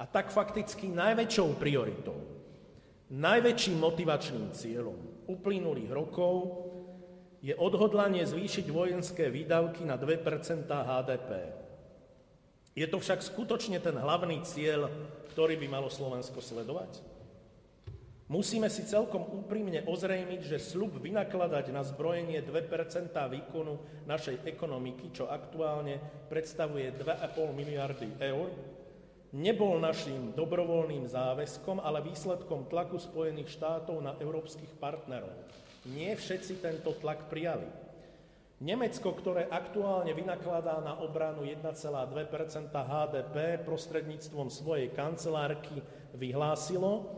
A tak fakticky najväčšou prioritou, najväčším motivačným cieľom uplynulých rokov je odhodlanie zvýšiť vojenské výdavky na 2% HDP. Je to však skutočne ten hlavný cieľ, ktorý by malo Slovensko sledovať? Musíme si celkom úprimne ozrejmiť, že slub vynakladať na zbrojenie 2% výkonu našej ekonomiky, čo aktuálne predstavuje 2,5 miliardy eur, nebol našim dobrovoľným záväzkom, ale výsledkom tlaku Spojených štátov na európskych partnerov. Nie všetci tento tlak prijali. Nemecko, ktoré aktuálne vynakladá na obranu 1,2% HDP prostredníctvom svojej kancelárky, vyhlásilo,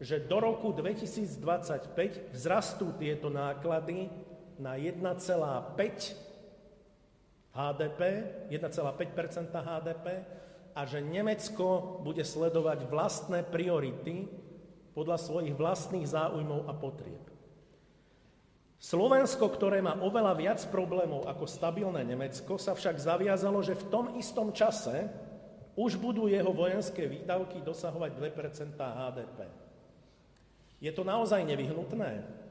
že do roku 2025 vzrastú tieto náklady na 1,5 HDP, 1,5% HDP a že Nemecko bude sledovať vlastné priority podľa svojich vlastných záujmov a potrieb. Slovensko, ktoré má oveľa viac problémov ako stabilné Nemecko, sa však zaviazalo, že v tom istom čase už budú jeho vojenské výdavky dosahovať 2% HDP. Je to naozaj nevyhnutné?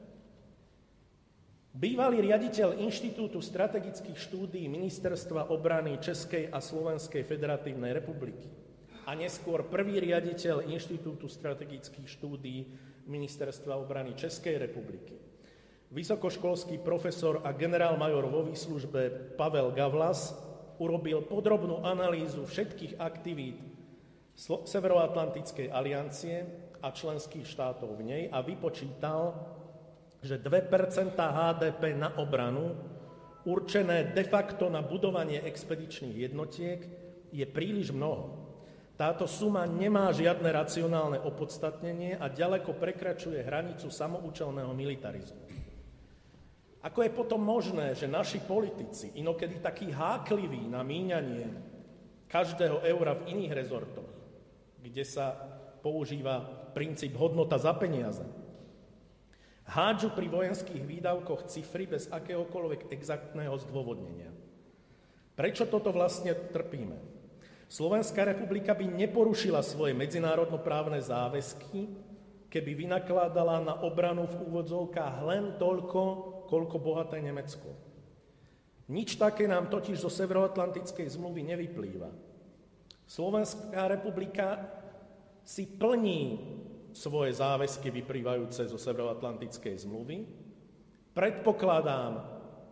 Bývalý riaditeľ Inštitútu strategických štúdií Ministerstva obrany Českej a Slovenskej federatívnej republiky a neskôr prvý riaditeľ Inštitútu strategických štúdií Ministerstva obrany Českej republiky, vysokoškolský profesor a generál-major vo výslužbe Pavel Gavlas urobil podrobnú analýzu všetkých aktivít Severoatlantickej aliancie a členských štátov v nej a vypočítal, že 2% HDP na obranu určené de facto na budovanie expedičných jednotiek je príliš mnoho. Táto suma nemá žiadne racionálne opodstatnenie a ďaleko prekračuje hranicu samoučelného militarizmu. Ako je potom možné, že naši politici, inokedy takí hákliví na míňanie každého eura v iných rezortoch, kde sa používa princíp hodnota za peniaze. Hádžu pri vojenských výdavkoch cifry bez akéhokoľvek exaktného zdôvodnenia. Prečo toto vlastne trpíme? Slovenská republika by neporušila svoje medzinárodnoprávne záväzky, keby vynakládala na obranu v úvodzovkách len toľko, koľko bohaté Nemecko. Nič také nám totiž zo Severoatlantickej zmluvy nevyplýva. Slovenská republika si plní svoje záväzky vyprývajúce zo Severoatlantickej zmluvy. Predpokladám,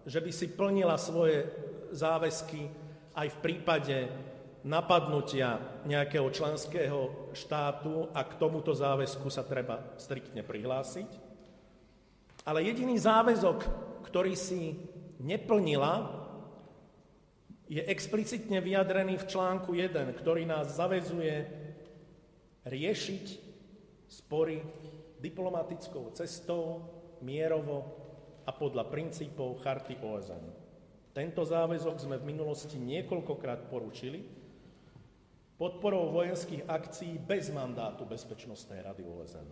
že by si plnila svoje záväzky aj v prípade napadnutia nejakého členského štátu a k tomuto záväzku sa treba striktne prihlásiť. Ale jediný záväzok, ktorý si neplnila, je explicitne vyjadrený v článku 1, ktorý nás zavezuje riešiť spory diplomatickou cestou, mierovo a podľa princípov Charty OSN. Tento záväzok sme v minulosti niekoľkokrát poručili podporou vojenských akcií bez mandátu Bezpečnostnej rady OSN.